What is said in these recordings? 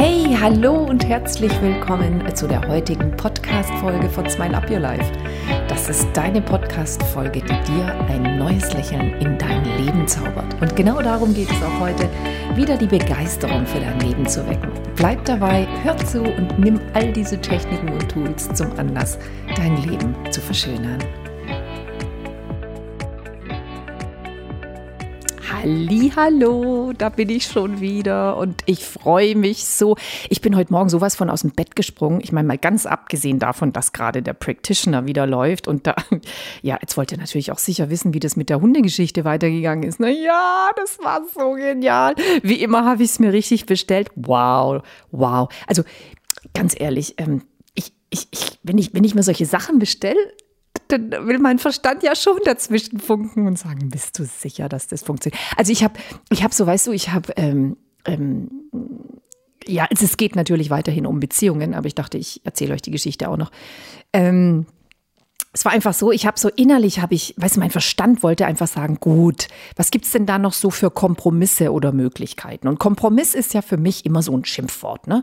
Hey, hallo und herzlich willkommen zu der heutigen Podcast-Folge von Smile Up Your Life. Das ist deine Podcast-Folge, die dir ein neues Lächeln in dein Leben zaubert. Und genau darum geht es auch heute, wieder die Begeisterung für dein Leben zu wecken. Bleib dabei, hör zu und nimm all diese Techniken und Tools zum Anlass, dein Leben zu verschönern. Hallo, da bin ich schon wieder und ich freue mich so. Ich bin heute Morgen sowas von aus dem Bett gesprungen. Ich meine mal ganz abgesehen davon, dass gerade der Practitioner wieder läuft und da ja, jetzt wollt ihr natürlich auch sicher wissen, wie das mit der Hundegeschichte weitergegangen ist. Na ja, das war so genial. Wie immer habe ich es mir richtig bestellt. Wow, wow. Also ganz ehrlich, ähm, ich, ich, wenn ich wenn ich mir solche Sachen bestelle, dann will mein Verstand ja schon dazwischen funken und sagen, bist du sicher, dass das funktioniert? Also ich habe, ich habe so, weißt du, ich habe, ähm, ähm, ja, es geht natürlich weiterhin um Beziehungen, aber ich dachte, ich erzähle euch die Geschichte auch noch. Ähm, es war einfach so, ich habe so innerlich, habe ich, weißt du, mein Verstand wollte einfach sagen, gut, was gibt's denn da noch so für Kompromisse oder Möglichkeiten? Und Kompromiss ist ja für mich immer so ein Schimpfwort. Ne?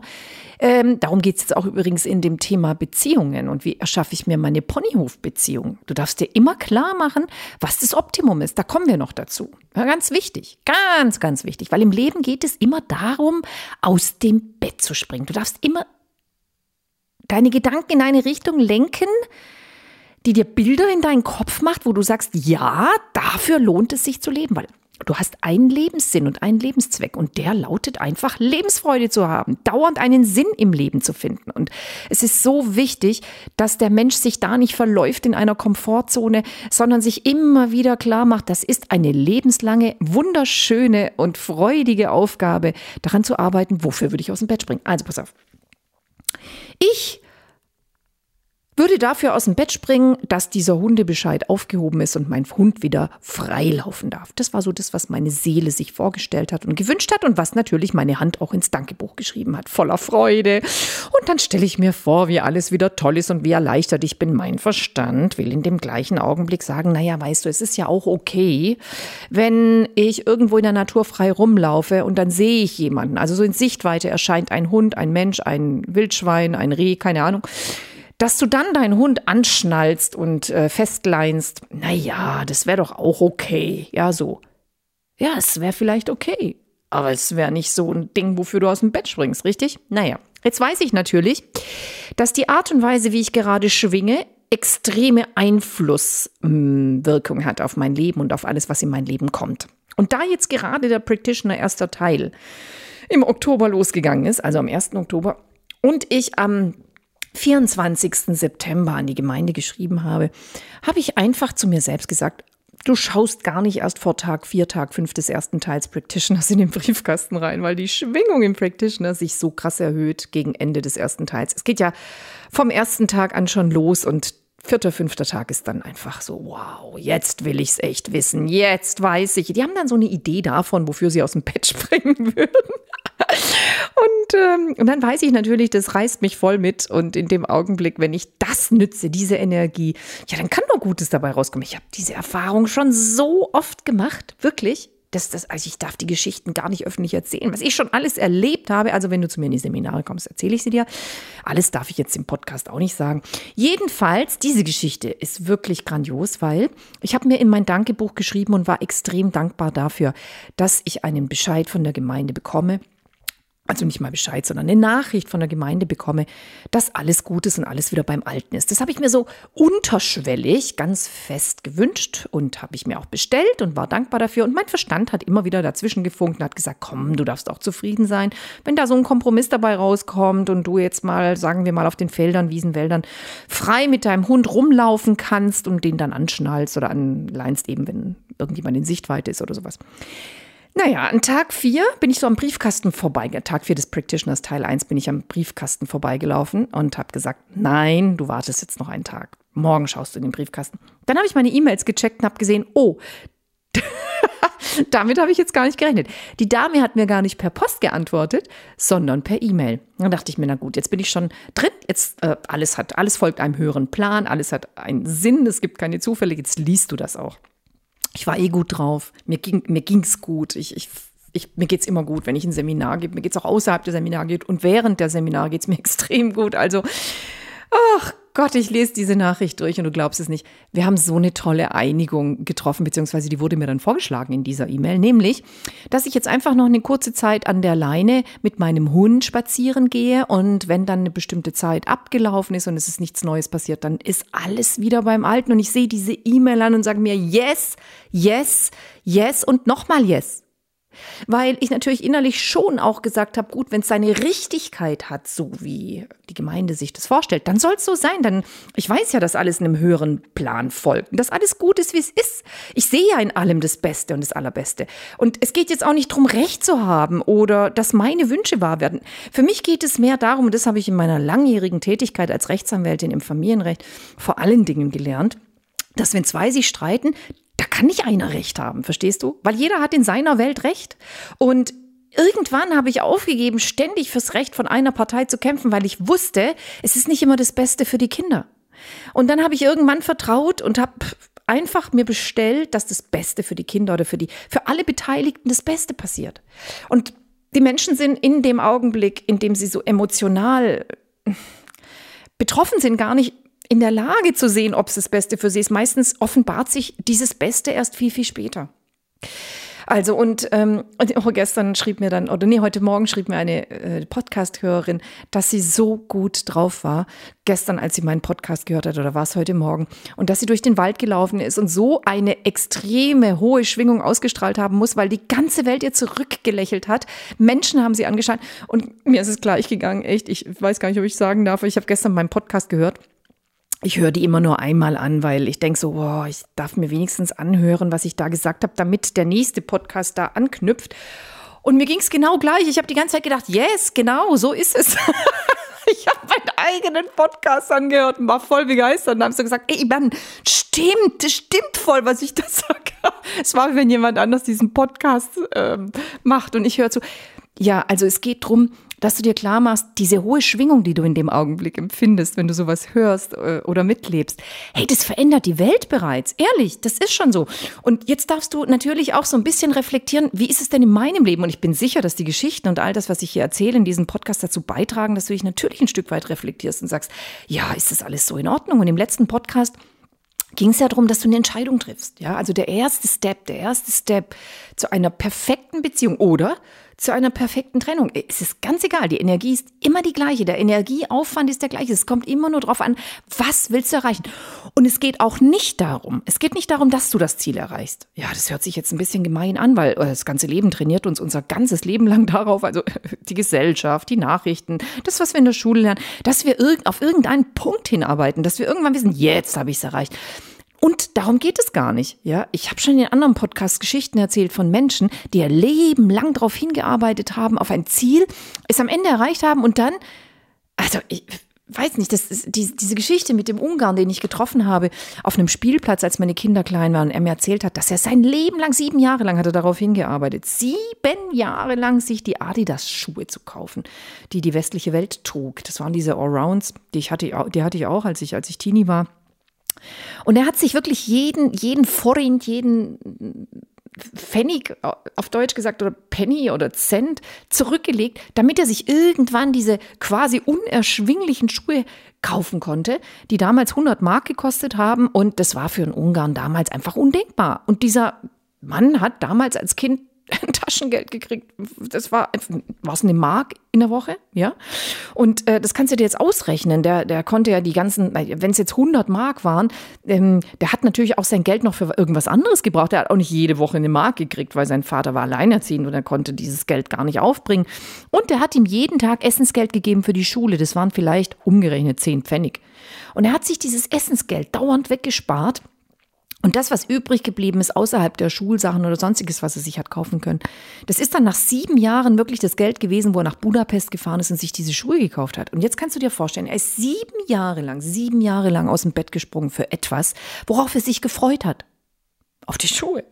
Ähm, darum geht's jetzt auch übrigens in dem Thema Beziehungen und wie erschaffe ich mir meine Ponyhof-Beziehung. Du darfst dir immer klar machen, was das Optimum ist. Da kommen wir noch dazu. Ja, ganz wichtig, ganz, ganz wichtig, weil im Leben geht es immer darum, aus dem Bett zu springen. Du darfst immer deine Gedanken in eine Richtung lenken, die dir Bilder in deinen Kopf macht, wo du sagst, ja, dafür lohnt es sich zu leben, weil du hast einen Lebenssinn und einen Lebenszweck und der lautet einfach Lebensfreude zu haben, dauernd einen Sinn im Leben zu finden. Und es ist so wichtig, dass der Mensch sich da nicht verläuft in einer Komfortzone, sondern sich immer wieder klar macht, das ist eine lebenslange, wunderschöne und freudige Aufgabe, daran zu arbeiten, wofür würde ich aus dem Bett springen. Also pass auf. Ich würde dafür aus dem Bett springen, dass dieser Hundebescheid aufgehoben ist und mein Hund wieder frei laufen darf. Das war so das, was meine Seele sich vorgestellt hat und gewünscht hat und was natürlich meine Hand auch ins Dankebuch geschrieben hat, voller Freude. Und dann stelle ich mir vor, wie alles wieder toll ist und wie erleichtert ich bin. Mein Verstand will in dem gleichen Augenblick sagen, naja, weißt du, es ist ja auch okay, wenn ich irgendwo in der Natur frei rumlaufe und dann sehe ich jemanden. Also so in Sichtweite erscheint ein Hund, ein Mensch, ein Wildschwein, ein Reh, keine Ahnung dass du dann deinen Hund anschnallst und äh, festleinst, naja, das wäre doch auch okay. Ja, so. Ja, es wäre vielleicht okay. Aber es wäre nicht so ein Ding, wofür du aus dem Bett springst, richtig? Naja, jetzt weiß ich natürlich, dass die Art und Weise, wie ich gerade schwinge, extreme Einflusswirkung hat auf mein Leben und auf alles, was in mein Leben kommt. Und da jetzt gerade der Practitioner erster Teil im Oktober losgegangen ist, also am 1. Oktober, und ich am 24. September an die Gemeinde geschrieben habe, habe ich einfach zu mir selbst gesagt, Du schaust gar nicht erst vor Tag 4, Tag 5 des ersten Teils Practitioners in den Briefkasten rein, weil die Schwingung im Practitioner sich so krass erhöht gegen Ende des ersten Teils. Es geht ja vom ersten Tag an schon los und vierter, fünfter Tag ist dann einfach so, wow, jetzt will ich's echt wissen, jetzt weiß ich. Die haben dann so eine Idee davon, wofür sie aus dem Bett springen würden. Und, ähm, und dann weiß ich natürlich, das reißt mich voll mit. Und in dem Augenblick, wenn ich das nütze, diese Energie, ja, dann kann nur Gutes dabei rauskommen. Ich habe diese Erfahrung schon so oft gemacht, wirklich. Das, das, also ich darf die Geschichten gar nicht öffentlich erzählen, was ich schon alles erlebt habe. Also wenn du zu mir in die Seminare kommst, erzähle ich sie dir. Alles darf ich jetzt im Podcast auch nicht sagen. Jedenfalls, diese Geschichte ist wirklich grandios, weil ich habe mir in mein Dankebuch geschrieben und war extrem dankbar dafür, dass ich einen Bescheid von der Gemeinde bekomme also nicht mal Bescheid, sondern eine Nachricht von der Gemeinde bekomme, dass alles gut ist und alles wieder beim Alten ist. Das habe ich mir so unterschwellig ganz fest gewünscht und habe ich mir auch bestellt und war dankbar dafür. Und mein Verstand hat immer wieder dazwischen gefunkt und hat gesagt, komm, du darfst auch zufrieden sein. Wenn da so ein Kompromiss dabei rauskommt und du jetzt mal, sagen wir mal, auf den Feldern, Wiesen, Wäldern frei mit deinem Hund rumlaufen kannst und den dann anschnallst oder anleinst eben, wenn irgendjemand in Sichtweite ist oder sowas. Naja, an Tag 4 bin ich so am Briefkasten vorbei. Tag 4 des Practitioners Teil 1 bin ich am Briefkasten vorbeigelaufen und habe gesagt, nein, du wartest jetzt noch einen Tag. Morgen schaust du in den Briefkasten. Dann habe ich meine E-Mails gecheckt und habe gesehen, oh, damit habe ich jetzt gar nicht gerechnet. Die Dame hat mir gar nicht per Post geantwortet, sondern per E-Mail. Dann dachte ich mir, na gut, jetzt bin ich schon drin. Jetzt äh, alles hat, alles folgt einem höheren Plan, alles hat einen Sinn, es gibt keine Zufälle. Jetzt liest du das auch. Ich war eh gut drauf. Mir ging mir ging's gut. Ich, ich, ich, mir geht's immer gut, wenn ich ein Seminar gebe. Mir geht's auch außerhalb der Seminar geht und während der Seminar geht's mir extrem gut. Also, ach Gott, ich lese diese Nachricht durch und du glaubst es nicht. Wir haben so eine tolle Einigung getroffen, beziehungsweise die wurde mir dann vorgeschlagen in dieser E-Mail, nämlich, dass ich jetzt einfach noch eine kurze Zeit an der Leine mit meinem Hund spazieren gehe und wenn dann eine bestimmte Zeit abgelaufen ist und es ist nichts Neues passiert, dann ist alles wieder beim Alten und ich sehe diese E-Mail an und sage mir, yes, yes, yes und nochmal yes. Weil ich natürlich innerlich schon auch gesagt habe, gut, wenn es seine Richtigkeit hat, so wie die Gemeinde sich das vorstellt, dann soll es so sein. Dann, ich weiß ja, dass alles in einem höheren Plan folgt. Dass alles gut ist, wie es ist. Ich sehe ja in allem das Beste und das Allerbeste. Und es geht jetzt auch nicht darum, Recht zu haben oder dass meine Wünsche wahr werden. Für mich geht es mehr darum, und das habe ich in meiner langjährigen Tätigkeit als Rechtsanwältin im Familienrecht vor allen Dingen gelernt, dass wenn zwei sich streiten, kann nicht einer Recht haben, verstehst du? Weil jeder hat in seiner Welt Recht. Und irgendwann habe ich aufgegeben, ständig fürs Recht von einer Partei zu kämpfen, weil ich wusste, es ist nicht immer das Beste für die Kinder. Und dann habe ich irgendwann vertraut und habe einfach mir bestellt, dass das Beste für die Kinder oder für die, für alle Beteiligten das Beste passiert. Und die Menschen sind in dem Augenblick, in dem sie so emotional betroffen sind, gar nicht in der Lage zu sehen, ob es das Beste für sie ist. Meistens offenbart sich dieses Beste erst viel, viel später. Also und ähm, auch gestern schrieb mir dann, oder nee, heute Morgen schrieb mir eine äh, Podcast-Hörerin, dass sie so gut drauf war, gestern, als sie meinen Podcast gehört hat, oder war es heute Morgen, und dass sie durch den Wald gelaufen ist und so eine extreme hohe Schwingung ausgestrahlt haben muss, weil die ganze Welt ihr zurückgelächelt hat. Menschen haben sie angeschaut und mir ist es gleich gegangen, echt, ich weiß gar nicht, ob ich sagen darf, ich habe gestern meinen Podcast gehört ich höre die immer nur einmal an, weil ich denke so, boah, ich darf mir wenigstens anhören, was ich da gesagt habe, damit der nächste Podcast da anknüpft. Und mir ging es genau gleich. Ich habe die ganze Zeit gedacht, yes, genau, so ist es. ich habe meinen eigenen Podcast angehört und war voll begeistert und habe so gesagt, ey, Mann, stimmt, stimmt voll, was ich da sage. Es war, wenn jemand anders diesen Podcast ähm, macht und ich höre zu. Ja, also es geht drum, dass du dir klar machst, diese hohe Schwingung, die du in dem Augenblick empfindest, wenn du sowas hörst äh, oder mitlebst, hey, das verändert die Welt bereits. Ehrlich, das ist schon so. Und jetzt darfst du natürlich auch so ein bisschen reflektieren, wie ist es denn in meinem Leben? Und ich bin sicher, dass die Geschichten und all das, was ich hier erzähle, in diesem Podcast dazu beitragen, dass du dich natürlich ein Stück weit reflektierst und sagst, ja, ist das alles so in Ordnung? Und im letzten Podcast ging es ja darum, dass du eine Entscheidung triffst. Ja, also der erste Step, der erste Step zu einer perfekten Beziehung oder zu einer perfekten Trennung. Es ist ganz egal, die Energie ist immer die gleiche, der Energieaufwand ist der gleiche. Es kommt immer nur darauf an, was willst du erreichen. Und es geht auch nicht darum, es geht nicht darum, dass du das Ziel erreichst. Ja, das hört sich jetzt ein bisschen gemein an, weil äh, das ganze Leben trainiert uns unser ganzes Leben lang darauf, also die Gesellschaft, die Nachrichten, das, was wir in der Schule lernen, dass wir auf irgendeinen Punkt hinarbeiten, dass wir irgendwann wissen, jetzt habe ich es erreicht. Und darum geht es gar nicht. Ja, ich habe schon in anderen Podcasts Geschichten erzählt von Menschen, die ihr Leben lang darauf hingearbeitet haben, auf ein Ziel, es am Ende erreicht haben und dann, also ich weiß nicht, das ist die, diese Geschichte mit dem Ungarn, den ich getroffen habe auf einem Spielplatz, als meine Kinder klein waren, und er mir erzählt hat, dass er sein Leben lang, sieben Jahre lang hat er darauf hingearbeitet, sieben Jahre lang sich die Adidas-Schuhe zu kaufen, die die westliche Welt trug. Das waren diese Allrounds, die ich hatte, die hatte ich auch, als ich als ich Teenie war. Und er hat sich wirklich jeden, jeden Forint, jeden Pfennig, auf Deutsch gesagt, oder Penny oder Cent zurückgelegt, damit er sich irgendwann diese quasi unerschwinglichen Schuhe kaufen konnte, die damals 100 Mark gekostet haben. Und das war für einen Ungarn damals einfach undenkbar. Und dieser Mann hat damals als Kind Taschengeld gekriegt. Das war, war es eine Mark in der Woche, ja? Und äh, das kannst du dir jetzt ausrechnen. Der, der konnte ja die ganzen, wenn es jetzt 100 Mark waren, ähm, der hat natürlich auch sein Geld noch für irgendwas anderes gebraucht. Der hat auch nicht jede Woche eine Mark gekriegt, weil sein Vater war alleinerziehend und er konnte dieses Geld gar nicht aufbringen. Und der hat ihm jeden Tag Essensgeld gegeben für die Schule. Das waren vielleicht umgerechnet 10 Pfennig. Und er hat sich dieses Essensgeld dauernd weggespart und das, was übrig geblieben ist, außerhalb der Schulsachen oder sonstiges, was er sich hat kaufen können, das ist dann nach sieben Jahren wirklich das Geld gewesen, wo er nach Budapest gefahren ist und sich diese Schuhe gekauft hat. Und jetzt kannst du dir vorstellen, er ist sieben Jahre lang, sieben Jahre lang aus dem Bett gesprungen für etwas, worauf er sich gefreut hat. Auf die Schuhe.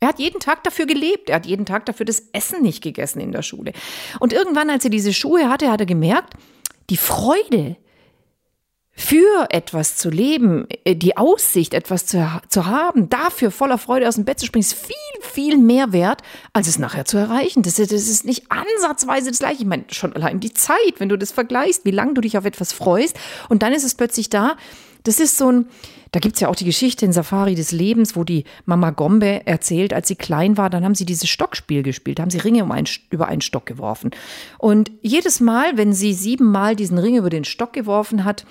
Er hat jeden Tag dafür gelebt. Er hat jeden Tag dafür das Essen nicht gegessen in der Schule. Und irgendwann, als er diese Schuhe hatte, hat er gemerkt, die Freude, für etwas zu leben, äh, die Aussicht, etwas zu, zu haben, dafür voller Freude aus dem Bett zu springen, ist viel, viel mehr wert, als es nachher zu erreichen. Das, das ist nicht ansatzweise das gleiche. Ich meine, schon allein die Zeit, wenn du das vergleichst, wie lange du dich auf etwas freust und dann ist es plötzlich da. Das ist so ein, da gibt's ja auch die Geschichte in Safari des Lebens, wo die Mama Gombe erzählt, als sie klein war, dann haben sie dieses Stockspiel gespielt, haben sie Ringe um einen, über einen Stock geworfen. Und jedes Mal, wenn sie siebenmal diesen Ring über den Stock geworfen hat,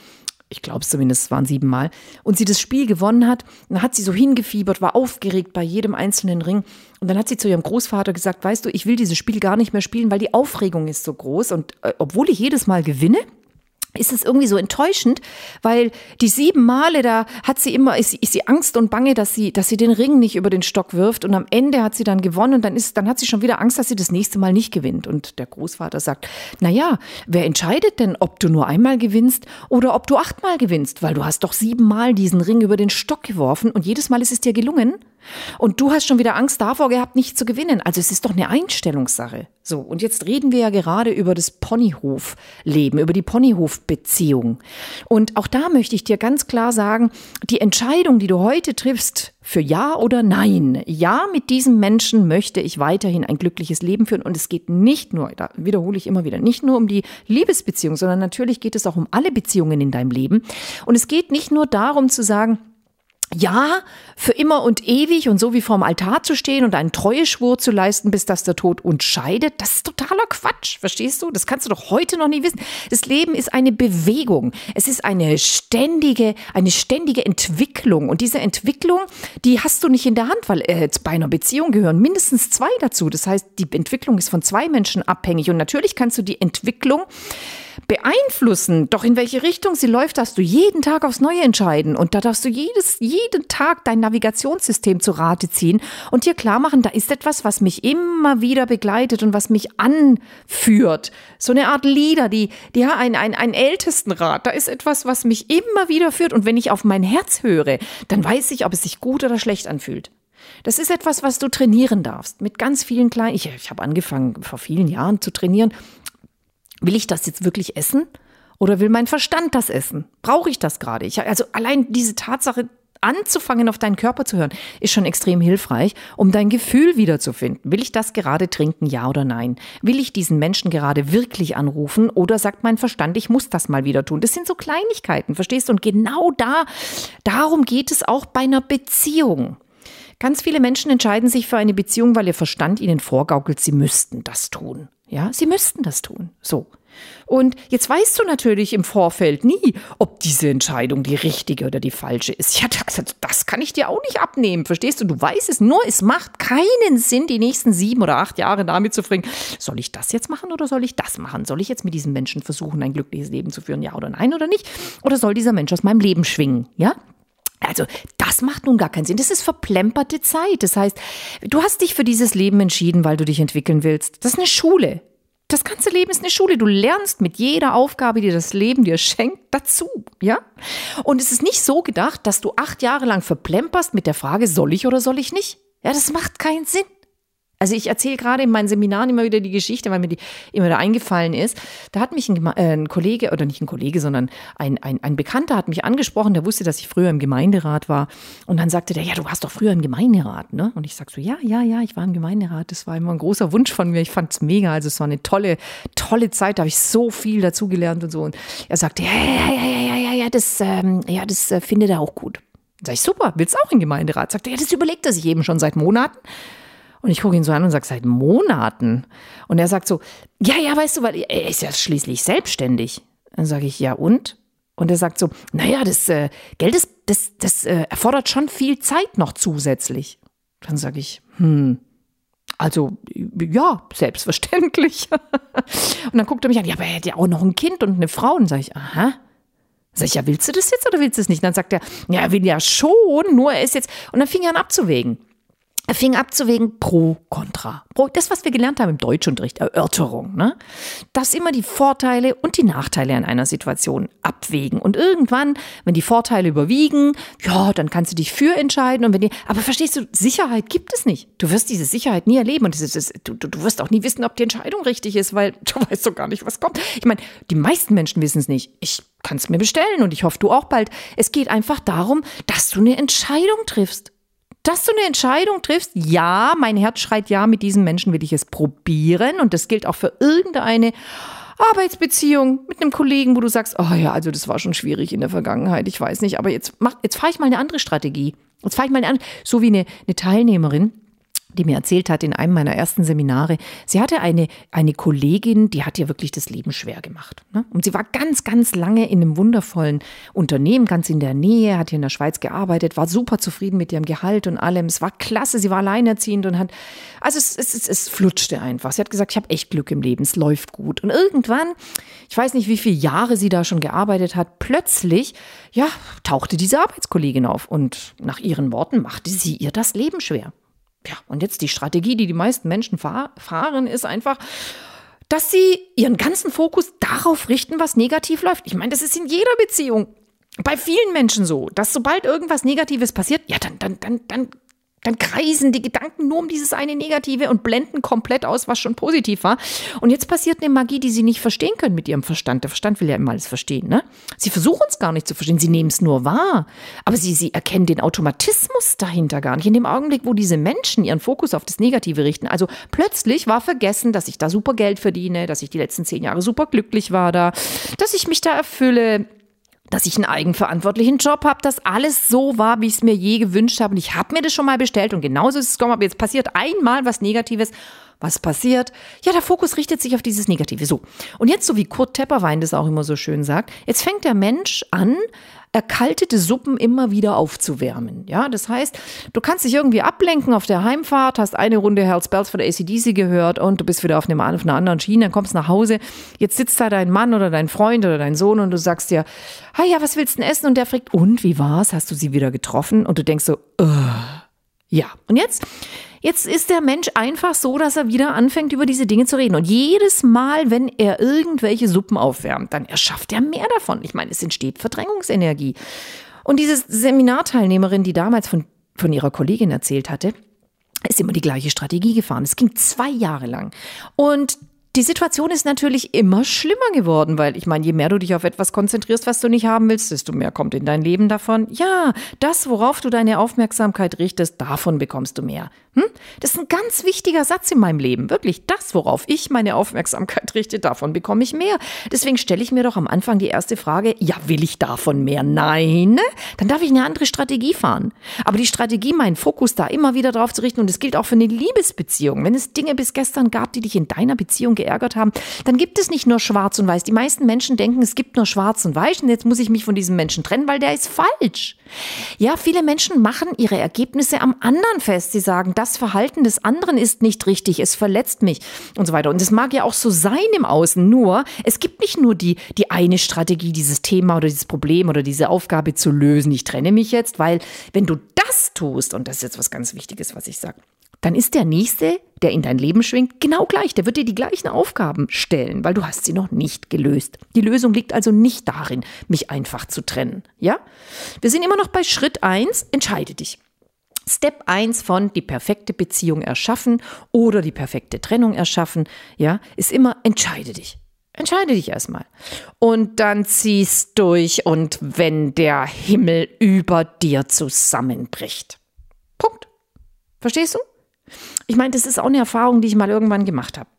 ich glaube es zumindest, es waren sieben Mal, und sie das Spiel gewonnen hat, dann hat sie so hingefiebert, war aufgeregt bei jedem einzelnen Ring. Und dann hat sie zu ihrem Großvater gesagt, weißt du, ich will dieses Spiel gar nicht mehr spielen, weil die Aufregung ist so groß. Und äh, obwohl ich jedes Mal gewinne, ist es irgendwie so enttäuschend, weil die sieben Male da hat sie immer, ist, ist sie Angst und Bange, dass sie, dass sie den Ring nicht über den Stock wirft und am Ende hat sie dann gewonnen und dann ist, dann hat sie schon wieder Angst, dass sie das nächste Mal nicht gewinnt. Und der Großvater sagt, na ja, wer entscheidet denn, ob du nur einmal gewinnst oder ob du achtmal gewinnst? Weil du hast doch siebenmal diesen Ring über den Stock geworfen und jedes Mal ist es dir gelungen. Und du hast schon wieder Angst davor gehabt, nicht zu gewinnen. Also es ist doch eine Einstellungssache. So, und jetzt reden wir ja gerade über das Ponyhofleben, über die Ponyhofbeziehung. Und auch da möchte ich dir ganz klar sagen, die Entscheidung, die du heute triffst, für Ja oder Nein. Ja, mit diesem Menschen möchte ich weiterhin ein glückliches Leben führen. Und es geht nicht nur, da wiederhole ich immer wieder, nicht nur um die Liebesbeziehung, sondern natürlich geht es auch um alle Beziehungen in deinem Leben. Und es geht nicht nur darum zu sagen, ja, für immer und ewig und so wie vorm Altar zu stehen und einen Treueschwur zu leisten, bis dass der Tod uns scheidet, das ist totaler Quatsch, verstehst du? Das kannst du doch heute noch nicht wissen. Das Leben ist eine Bewegung. Es ist eine ständige, eine ständige Entwicklung und diese Entwicklung, die hast du nicht in der Hand, weil äh, bei einer Beziehung gehören mindestens zwei dazu. Das heißt, die Entwicklung ist von zwei Menschen abhängig und natürlich kannst du die Entwicklung beeinflussen. Doch in welche Richtung sie läuft, darfst du jeden Tag aufs Neue entscheiden. Und da darfst du jedes, jeden Tag dein Navigationssystem zu Rate ziehen und dir klar machen, da ist etwas, was mich immer wieder begleitet und was mich anführt. So eine Art Leader, die, die ja, ein, ein, ein Ältestenrat. Da ist etwas, was mich immer wieder führt. Und wenn ich auf mein Herz höre, dann weiß ich, ob es sich gut oder schlecht anfühlt. Das ist etwas, was du trainieren darfst. Mit ganz vielen kleinen. Ich, ich habe angefangen vor vielen Jahren zu trainieren Will ich das jetzt wirklich essen? Oder will mein Verstand das essen? Brauche ich das gerade? Ich, also allein diese Tatsache, anzufangen, auf deinen Körper zu hören, ist schon extrem hilfreich, um dein Gefühl wiederzufinden. Will ich das gerade trinken, ja oder nein? Will ich diesen Menschen gerade wirklich anrufen oder sagt mein Verstand, ich muss das mal wieder tun? Das sind so Kleinigkeiten, verstehst du? Und genau da, darum geht es auch bei einer Beziehung. Ganz viele Menschen entscheiden sich für eine Beziehung, weil ihr Verstand ihnen vorgaukelt, sie müssten das tun. Ja, sie müssten das tun. So. Und jetzt weißt du natürlich im Vorfeld nie, ob diese Entscheidung die richtige oder die falsche ist. Ja, das, das kann ich dir auch nicht abnehmen, verstehst du? Du weißt es nur, es macht keinen Sinn, die nächsten sieben oder acht Jahre damit zu bringen. Soll ich das jetzt machen oder soll ich das machen? Soll ich jetzt mit diesem Menschen versuchen, ein glückliches Leben zu führen, ja oder nein oder nicht? Oder soll dieser Mensch aus meinem Leben schwingen? Ja, also macht nun gar keinen Sinn. Das ist verplemperte Zeit. Das heißt, du hast dich für dieses Leben entschieden, weil du dich entwickeln willst. Das ist eine Schule. Das ganze Leben ist eine Schule. Du lernst mit jeder Aufgabe, die das Leben dir schenkt, dazu. Ja? Und es ist nicht so gedacht, dass du acht Jahre lang verplemperst mit der Frage, soll ich oder soll ich nicht? Ja, das macht keinen Sinn. Also ich erzähle gerade in meinen Seminaren immer wieder die Geschichte, weil mir die immer da eingefallen ist. Da hat mich ein, äh, ein Kollege, oder nicht ein Kollege, sondern ein, ein, ein Bekannter hat mich angesprochen, der wusste, dass ich früher im Gemeinderat war. Und dann sagte der, ja, du warst doch früher im Gemeinderat, ne? Und ich sag so, ja, ja, ja, ich war im Gemeinderat. Das war immer ein großer Wunsch von mir. Ich fand es mega. Also es war eine tolle, tolle Zeit. Da habe ich so viel dazugelernt und so. Und er sagte, ja, ja, ja, ja, ja, ja, das, ähm, ja, das äh, findet er auch gut. Sag ich, super, willst auch in Gemeinderat? Sagt er, ja, das überlegt er sich eben schon seit Monaten. Und ich gucke ihn so an und sage, seit Monaten. Und er sagt so, ja, ja, weißt du, weil er ist ja schließlich selbstständig. Dann sage ich, ja und? Und er sagt so, naja, das äh, Geld, ist, das, das äh, erfordert schon viel Zeit noch zusätzlich. Dann sage ich, hm, also ja, selbstverständlich. und dann guckt er mich an, ja, aber er hat ja auch noch ein Kind und eine Frau. Und sage ich, aha. Sag ich, ja, willst du das jetzt oder willst du es nicht? Und dann sagt er, ja, er will ja schon, nur er ist jetzt. Und dann fing er an abzuwägen. Er fing abzuwägen pro, contra. Pro, das, was wir gelernt haben im Deutschunterricht, Erörterung. Ne? Das immer die Vorteile und die Nachteile an einer Situation abwägen. Und irgendwann, wenn die Vorteile überwiegen, ja, dann kannst du dich für entscheiden. Und wenn die, aber verstehst du, Sicherheit gibt es nicht. Du wirst diese Sicherheit nie erleben. Und ist, du, du wirst auch nie wissen, ob die Entscheidung richtig ist, weil du weißt doch gar nicht, was kommt. Ich meine, die meisten Menschen wissen es nicht. Ich kannst mir bestellen und ich hoffe, du auch bald. Es geht einfach darum, dass du eine Entscheidung triffst. Dass du eine Entscheidung triffst, ja, mein Herz schreit ja, mit diesem Menschen will ich es probieren und das gilt auch für irgendeine Arbeitsbeziehung mit einem Kollegen, wo du sagst, oh ja, also das war schon schwierig in der Vergangenheit, ich weiß nicht, aber jetzt mach, jetzt fahre ich mal eine andere Strategie. Jetzt fahre ich mal eine andere, so wie eine, eine Teilnehmerin, die mir erzählt hat in einem meiner ersten Seminare, sie hatte eine, eine Kollegin, die hat ihr wirklich das Leben schwer gemacht. Ne? Und sie war ganz, ganz lange in einem wundervollen Unternehmen, ganz in der Nähe, hat hier in der Schweiz gearbeitet, war super zufrieden mit ihrem Gehalt und allem. Es war klasse, sie war alleinerziehend und hat, also es, es, es, es flutschte einfach. Sie hat gesagt, ich habe echt Glück im Leben, es läuft gut. Und irgendwann, ich weiß nicht, wie viele Jahre sie da schon gearbeitet hat, plötzlich, ja, tauchte diese Arbeitskollegin auf und nach ihren Worten machte sie ihr das Leben schwer. Ja, und jetzt die Strategie, die die meisten Menschen fahren, ist einfach, dass sie ihren ganzen Fokus darauf richten, was negativ läuft. Ich meine, das ist in jeder Beziehung bei vielen Menschen so, dass sobald irgendwas Negatives passiert, ja, dann, dann, dann, dann dann kreisen die Gedanken nur um dieses eine Negative und blenden komplett aus, was schon positiv war. Und jetzt passiert eine Magie, die sie nicht verstehen können mit ihrem Verstand. Der Verstand will ja immer alles verstehen, ne? Sie versuchen es gar nicht zu verstehen, sie nehmen es nur wahr. Aber sie, sie erkennen den Automatismus dahinter gar nicht. In dem Augenblick, wo diese Menschen ihren Fokus auf das Negative richten, also plötzlich war vergessen, dass ich da super Geld verdiene, dass ich die letzten zehn Jahre super glücklich war da, dass ich mich da erfülle, dass ich einen eigenverantwortlichen Job habe, dass alles so war, wie ich es mir je gewünscht habe. Und ich habe mir das schon mal bestellt und genauso ist es gekommen. Aber jetzt passiert einmal was Negatives. Was passiert? Ja, der Fokus richtet sich auf dieses Negative. So. Und jetzt, so wie Kurt Tepperwein das auch immer so schön sagt, jetzt fängt der Mensch an, erkaltete Suppen immer wieder aufzuwärmen. Ja, das heißt, du kannst dich irgendwie ablenken auf der Heimfahrt, hast eine Runde Hells Bells von der ACDC gehört und du bist wieder auf, einem, auf einer anderen Schiene, dann kommst nach Hause. Jetzt sitzt da dein Mann oder dein Freund oder dein Sohn und du sagst dir, ah ja, was willst du denn essen? Und der fragt, und wie war's? Hast du sie wieder getroffen? Und du denkst so, uh, ja. Und jetzt Jetzt ist der Mensch einfach so, dass er wieder anfängt, über diese Dinge zu reden. Und jedes Mal, wenn er irgendwelche Suppen aufwärmt, dann erschafft er mehr davon. Ich meine, es entsteht Verdrängungsenergie. Und diese Seminarteilnehmerin, die damals von, von ihrer Kollegin erzählt hatte, ist immer die gleiche Strategie gefahren. Es ging zwei Jahre lang. Und die Situation ist natürlich immer schlimmer geworden, weil ich meine, je mehr du dich auf etwas konzentrierst, was du nicht haben willst, desto mehr kommt in dein Leben davon. Ja, das, worauf du deine Aufmerksamkeit richtest, davon bekommst du mehr. Hm? Das ist ein ganz wichtiger Satz in meinem Leben. Wirklich, das, worauf ich meine Aufmerksamkeit richte, davon bekomme ich mehr. Deswegen stelle ich mir doch am Anfang die erste Frage, ja, will ich davon mehr? Nein, dann darf ich eine andere Strategie fahren. Aber die Strategie, meinen Fokus da immer wieder drauf zu richten, und das gilt auch für eine Liebesbeziehung. Wenn es Dinge bis gestern gab, die dich in deiner Beziehung geärgert haben, dann gibt es nicht nur schwarz und weiß. Die meisten Menschen denken, es gibt nur schwarz und weiß und jetzt muss ich mich von diesem Menschen trennen, weil der ist falsch. Ja, viele Menschen machen ihre Ergebnisse am anderen fest. Sie sagen, das Verhalten des anderen ist nicht richtig, es verletzt mich und so weiter. Und es mag ja auch so sein im Außen, nur es gibt nicht nur die, die eine Strategie, dieses Thema oder dieses Problem oder diese Aufgabe zu lösen. Ich trenne mich jetzt, weil wenn du das tust, und das ist jetzt was ganz Wichtiges, was ich sage, dann ist der Nächste, der in dein Leben schwingt, genau gleich. Der wird dir die gleichen Aufgaben stellen, weil du hast sie noch nicht gelöst. Die Lösung liegt also nicht darin, mich einfach zu trennen. Ja? Wir sind immer noch bei Schritt eins. Entscheide dich. Step eins von die perfekte Beziehung erschaffen oder die perfekte Trennung erschaffen, ja, ist immer entscheide dich. Entscheide dich erstmal. Und dann ziehst durch und wenn der Himmel über dir zusammenbricht. Punkt. Verstehst du? Ich meine, das ist auch eine Erfahrung, die ich mal irgendwann gemacht habe.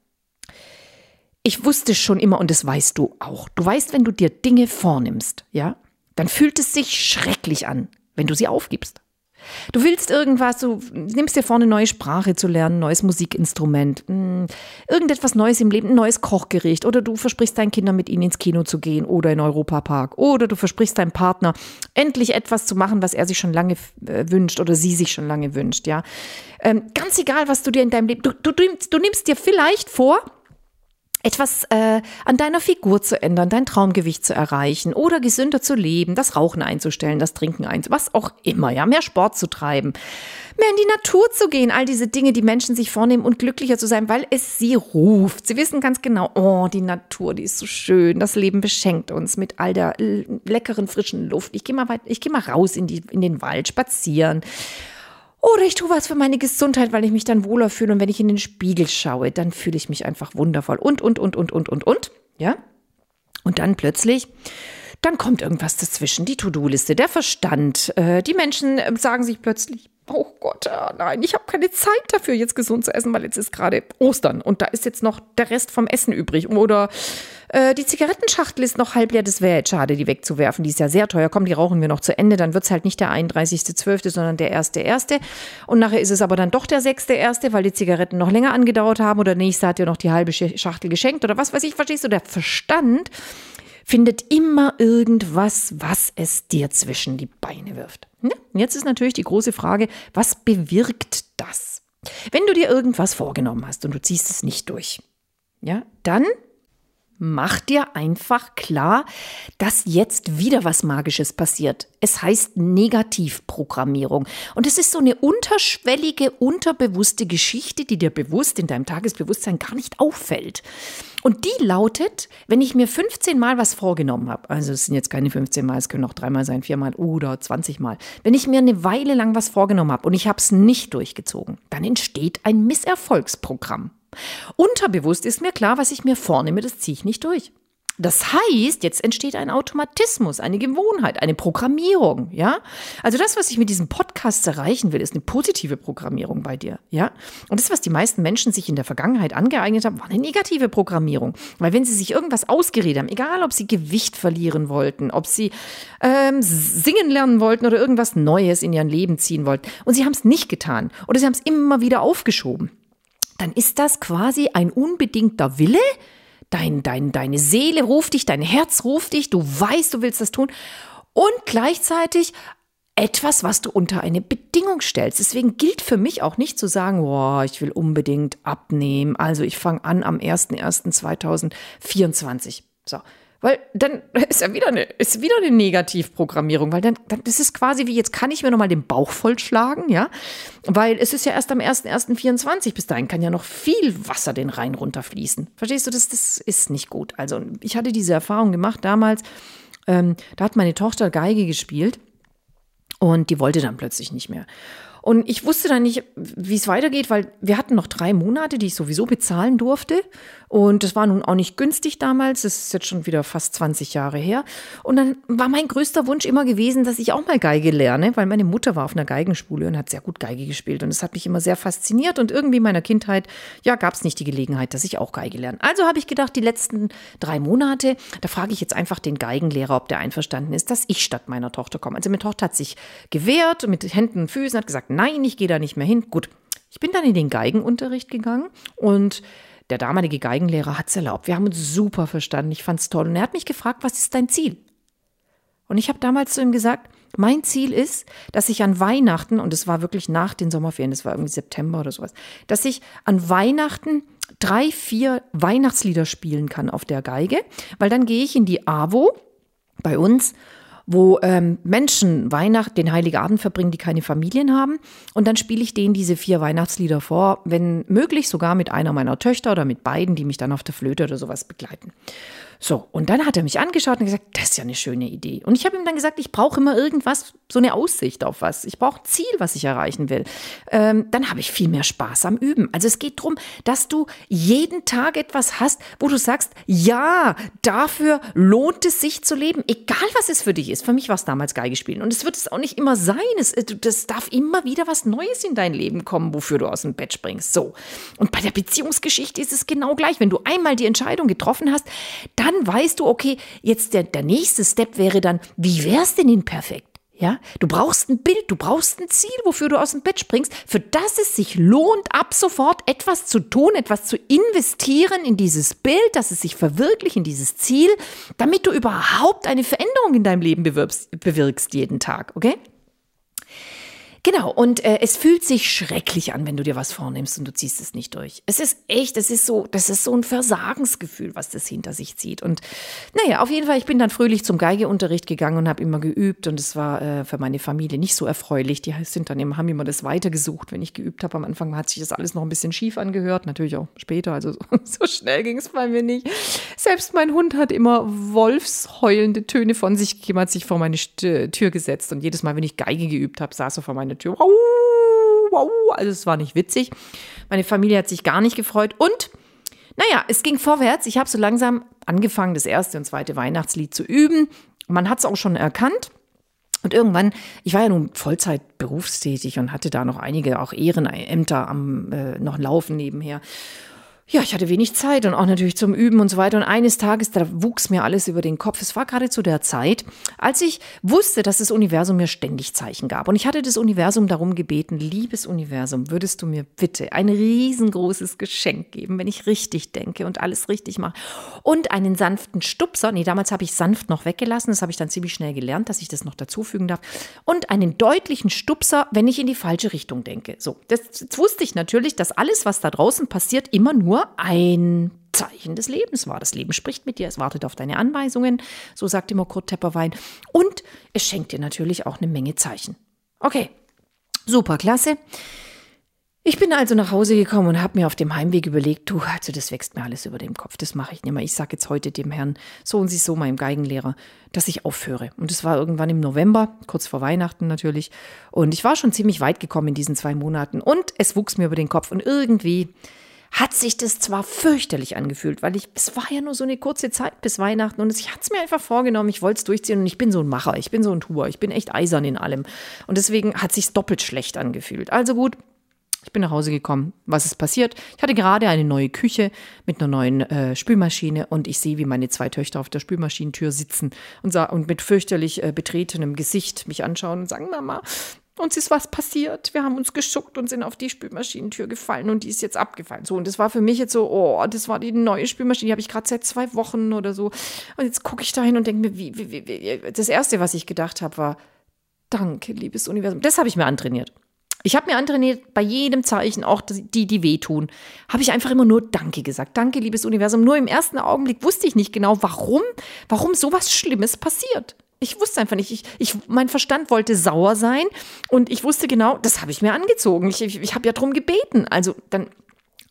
Ich wusste schon immer, und das weißt du auch. Du weißt, wenn du dir Dinge vornimmst, ja, dann fühlt es sich schrecklich an, wenn du sie aufgibst. Du willst irgendwas, du nimmst dir vor, eine neue Sprache zu lernen, neues Musikinstrument, hm, irgendetwas Neues im Leben, ein neues Kochgericht oder du versprichst deinen Kindern mit ihnen ins Kino zu gehen oder in Europapark oder du versprichst deinem Partner endlich etwas zu machen, was er sich schon lange äh, wünscht oder sie sich schon lange wünscht, ja. Ähm, ganz egal, was du dir in deinem Leben, du, du, du nimmst dir vielleicht vor, etwas äh, an deiner Figur zu ändern, dein Traumgewicht zu erreichen oder gesünder zu leben, das Rauchen einzustellen, das Trinken einzustellen, was auch immer, ja, mehr Sport zu treiben, mehr in die Natur zu gehen, all diese Dinge, die Menschen sich vornehmen und glücklicher zu sein, weil es sie ruft. Sie wissen ganz genau, oh, die Natur, die ist so schön, das Leben beschenkt uns mit all der leckeren frischen Luft. Ich gehe mal weit, ich gehe mal raus in die in den Wald spazieren oder ich tue was für meine Gesundheit, weil ich mich dann wohler fühle. Und wenn ich in den Spiegel schaue, dann fühle ich mich einfach wundervoll. Und, und, und, und, und, und, und. Ja? Und dann plötzlich dann kommt irgendwas dazwischen, die To-Do-Liste, der Verstand. Äh, die Menschen äh, sagen sich plötzlich, oh Gott, oh nein, ich habe keine Zeit dafür, jetzt gesund zu essen, weil jetzt ist gerade Ostern und da ist jetzt noch der Rest vom Essen übrig. Oder äh, die Zigarettenschachtel ist noch halb leer, das wäre jetzt schade, die wegzuwerfen. Die ist ja sehr teuer. Komm, die rauchen wir noch zu Ende. Dann wird es halt nicht der 31.12., sondern der 1.1. Und nachher ist es aber dann doch der 6.1., weil die Zigaretten noch länger angedauert haben oder nächste hat ja noch die halbe Schachtel geschenkt oder was weiß ich, verstehst du? Der Verstand findet immer irgendwas, was es dir zwischen die Beine wirft. Ja, jetzt ist natürlich die große Frage, was bewirkt das? Wenn du dir irgendwas vorgenommen hast und du ziehst es nicht durch, ja, dann Mach dir einfach klar, dass jetzt wieder was Magisches passiert. Es heißt Negativprogrammierung. Und es ist so eine unterschwellige, unterbewusste Geschichte, die dir bewusst in deinem Tagesbewusstsein gar nicht auffällt. Und die lautet, wenn ich mir 15 Mal was vorgenommen habe, also es sind jetzt keine 15 Mal, es können auch dreimal sein, viermal oder 20 Mal, wenn ich mir eine Weile lang was vorgenommen habe und ich habe es nicht durchgezogen, dann entsteht ein Misserfolgsprogramm. Unterbewusst ist mir klar, was ich mir vornehme, das ziehe ich nicht durch. Das heißt, jetzt entsteht ein Automatismus, eine Gewohnheit, eine Programmierung, ja? Also das, was ich mit diesem Podcast erreichen will, ist eine positive Programmierung bei dir, ja? Und das, was die meisten Menschen sich in der Vergangenheit angeeignet haben, war eine negative Programmierung. Weil wenn sie sich irgendwas ausgeredet haben, egal ob sie Gewicht verlieren wollten, ob sie ähm, singen lernen wollten oder irgendwas Neues in ihrem Leben ziehen wollten, und sie haben es nicht getan oder sie haben es immer wieder aufgeschoben, dann ist das quasi ein unbedingter Wille. Dein, dein, deine Seele ruft dich, dein Herz ruft dich, du weißt, du willst das tun. Und gleichzeitig etwas, was du unter eine Bedingung stellst. Deswegen gilt für mich auch nicht zu sagen, boah, ich will unbedingt abnehmen. Also ich fange an am 01.01.2024. So, weil dann ist ja wieder eine, ist wieder eine Negativprogrammierung, weil dann, dann, ist quasi wie, jetzt kann ich mir nochmal den Bauch vollschlagen, ja, weil es ist ja erst am 1.1.24, bis dahin kann ja noch viel Wasser den Rhein runterfließen. Verstehst du, das, das ist nicht gut. Also ich hatte diese Erfahrung gemacht damals, ähm, da hat meine Tochter Geige gespielt und die wollte dann plötzlich nicht mehr. Und ich wusste dann nicht, wie es weitergeht, weil wir hatten noch drei Monate, die ich sowieso bezahlen durfte. Und das war nun auch nicht günstig damals. Das ist jetzt schon wieder fast 20 Jahre her. Und dann war mein größter Wunsch immer gewesen, dass ich auch mal Geige lerne, weil meine Mutter war auf einer Geigenspule und hat sehr gut Geige gespielt. Und das hat mich immer sehr fasziniert. Und irgendwie in meiner Kindheit, ja, gab es nicht die Gelegenheit, dass ich auch Geige lerne. Also habe ich gedacht, die letzten drei Monate, da frage ich jetzt einfach den Geigenlehrer, ob der einverstanden ist, dass ich statt meiner Tochter komme. Also meine Tochter hat sich gewehrt mit Händen und Füßen, hat gesagt, nein, ich gehe da nicht mehr hin. Gut, ich bin dann in den Geigenunterricht gegangen und der damalige Geigenlehrer hat es erlaubt. Wir haben uns super verstanden. Ich fand es toll. Und er hat mich gefragt, was ist dein Ziel? Und ich habe damals zu ihm gesagt, mein Ziel ist, dass ich an Weihnachten, und es war wirklich nach den Sommerferien, das war irgendwie September oder sowas, dass ich an Weihnachten drei, vier Weihnachtslieder spielen kann auf der Geige, weil dann gehe ich in die AWO bei uns wo ähm, Menschen Weihnachten, den Heiligabend verbringen, die keine Familien haben. Und dann spiele ich denen diese vier Weihnachtslieder vor, wenn möglich sogar mit einer meiner Töchter oder mit beiden, die mich dann auf der Flöte oder sowas begleiten. So, und dann hat er mich angeschaut und gesagt, das ist ja eine schöne Idee. Und ich habe ihm dann gesagt, ich brauche immer irgendwas, so eine Aussicht auf was. Ich brauche ein Ziel, was ich erreichen will. Ähm, dann habe ich viel mehr Spaß am Üben. Also es geht darum, dass du jeden Tag etwas hast, wo du sagst, ja, dafür lohnt es sich zu leben, egal was es für dich ist. Für mich war es damals Geige spielen. Und es wird es auch nicht immer sein. Es, äh, das darf immer wieder was Neues in dein Leben kommen, wofür du aus dem Bett springst. So. Und bei der Beziehungsgeschichte ist es genau gleich. Wenn du einmal die Entscheidung getroffen hast, dann weißt du, okay, jetzt der, der nächste Step wäre dann, wie wär's denn in perfekt? Ja, du brauchst ein Bild, du brauchst ein Ziel, wofür du aus dem Bett springst, für das es sich lohnt, ab sofort etwas zu tun, etwas zu investieren in dieses Bild, dass es sich verwirklicht in dieses Ziel, damit du überhaupt eine Veränderung in deinem Leben bewirkst jeden Tag, okay? Genau, und äh, es fühlt sich schrecklich an, wenn du dir was vornimmst und du ziehst es nicht durch. Es ist echt, es ist so, das ist so ein Versagensgefühl, was das hinter sich zieht. Und naja, auf jeden Fall, ich bin dann fröhlich zum Geigeunterricht gegangen und habe immer geübt und es war äh, für meine Familie nicht so erfreulich. Die sind dann immer, haben immer das weitergesucht, wenn ich geübt habe. Am Anfang hat sich das alles noch ein bisschen schief angehört, natürlich auch später, also so, so schnell ging es bei mir nicht. Selbst mein Hund hat immer wolfsheulende Töne von sich gegeben, hat sich vor meine Tür gesetzt und jedes Mal, wenn ich Geige geübt habe, saß er vor meiner Tür. Also es war nicht witzig. Meine Familie hat sich gar nicht gefreut. Und naja, es ging vorwärts. Ich habe so langsam angefangen, das erste und zweite Weihnachtslied zu üben. Man hat es auch schon erkannt. Und irgendwann, ich war ja nun Vollzeit berufstätig und hatte da noch einige auch Ehrenämter am äh, noch laufen nebenher ja, ich hatte wenig Zeit und auch natürlich zum Üben und so weiter. Und eines Tages, da wuchs mir alles über den Kopf. Es war gerade zu der Zeit, als ich wusste, dass das Universum mir ständig Zeichen gab. Und ich hatte das Universum darum gebeten, liebes Universum, würdest du mir bitte ein riesengroßes Geschenk geben, wenn ich richtig denke und alles richtig mache. Und einen sanften Stupser, nee, damals habe ich sanft noch weggelassen, das habe ich dann ziemlich schnell gelernt, dass ich das noch dazufügen darf. Und einen deutlichen Stupser, wenn ich in die falsche Richtung denke. So, das, das wusste ich natürlich, dass alles, was da draußen passiert, immer nur nur ein Zeichen des Lebens war. Das Leben spricht mit dir, es wartet auf deine Anweisungen, so sagt immer Kurt Tepperwein. Und es schenkt dir natürlich auch eine Menge Zeichen. Okay, super, klasse. Ich bin also nach Hause gekommen und habe mir auf dem Heimweg überlegt, du, also das wächst mir alles über dem Kopf, das mache ich nicht mehr. Ich sage jetzt heute dem Herrn so und so, meinem Geigenlehrer, dass ich aufhöre. Und das war irgendwann im November, kurz vor Weihnachten natürlich. Und ich war schon ziemlich weit gekommen in diesen zwei Monaten und es wuchs mir über den Kopf und irgendwie hat sich das zwar fürchterlich angefühlt, weil ich, es war ja nur so eine kurze Zeit bis Weihnachten und ich hatte es mir einfach vorgenommen, ich wollte es durchziehen und ich bin so ein Macher, ich bin so ein Tour, ich bin echt eisern in allem. Und deswegen hat sich doppelt schlecht angefühlt. Also gut, ich bin nach Hause gekommen. Was ist passiert? Ich hatte gerade eine neue Küche mit einer neuen äh, Spülmaschine und ich sehe, wie meine zwei Töchter auf der Spülmaschinentür sitzen und, und mit fürchterlich äh, betretenem Gesicht mich anschauen und sagen, Mama, uns ist was passiert. Wir haben uns geschuckt und sind auf die Spülmaschinentür gefallen und die ist jetzt abgefallen. So, und das war für mich jetzt so, oh, das war die neue Spülmaschine, die habe ich gerade seit zwei Wochen oder so. Und jetzt gucke ich da hin und denke mir, wie, wie, wie, das Erste, was ich gedacht habe, war, danke, liebes Universum. Das habe ich mir antrainiert. Ich habe mir antrainiert, bei jedem Zeichen, auch die, die wehtun, habe ich einfach immer nur Danke gesagt. Danke, liebes Universum. Nur im ersten Augenblick wusste ich nicht genau, warum, warum sowas Schlimmes passiert. Ich wusste einfach nicht. Ich, ich, mein Verstand wollte sauer sein und ich wusste genau, das habe ich mir angezogen. Ich, ich, ich habe ja drum gebeten. Also dann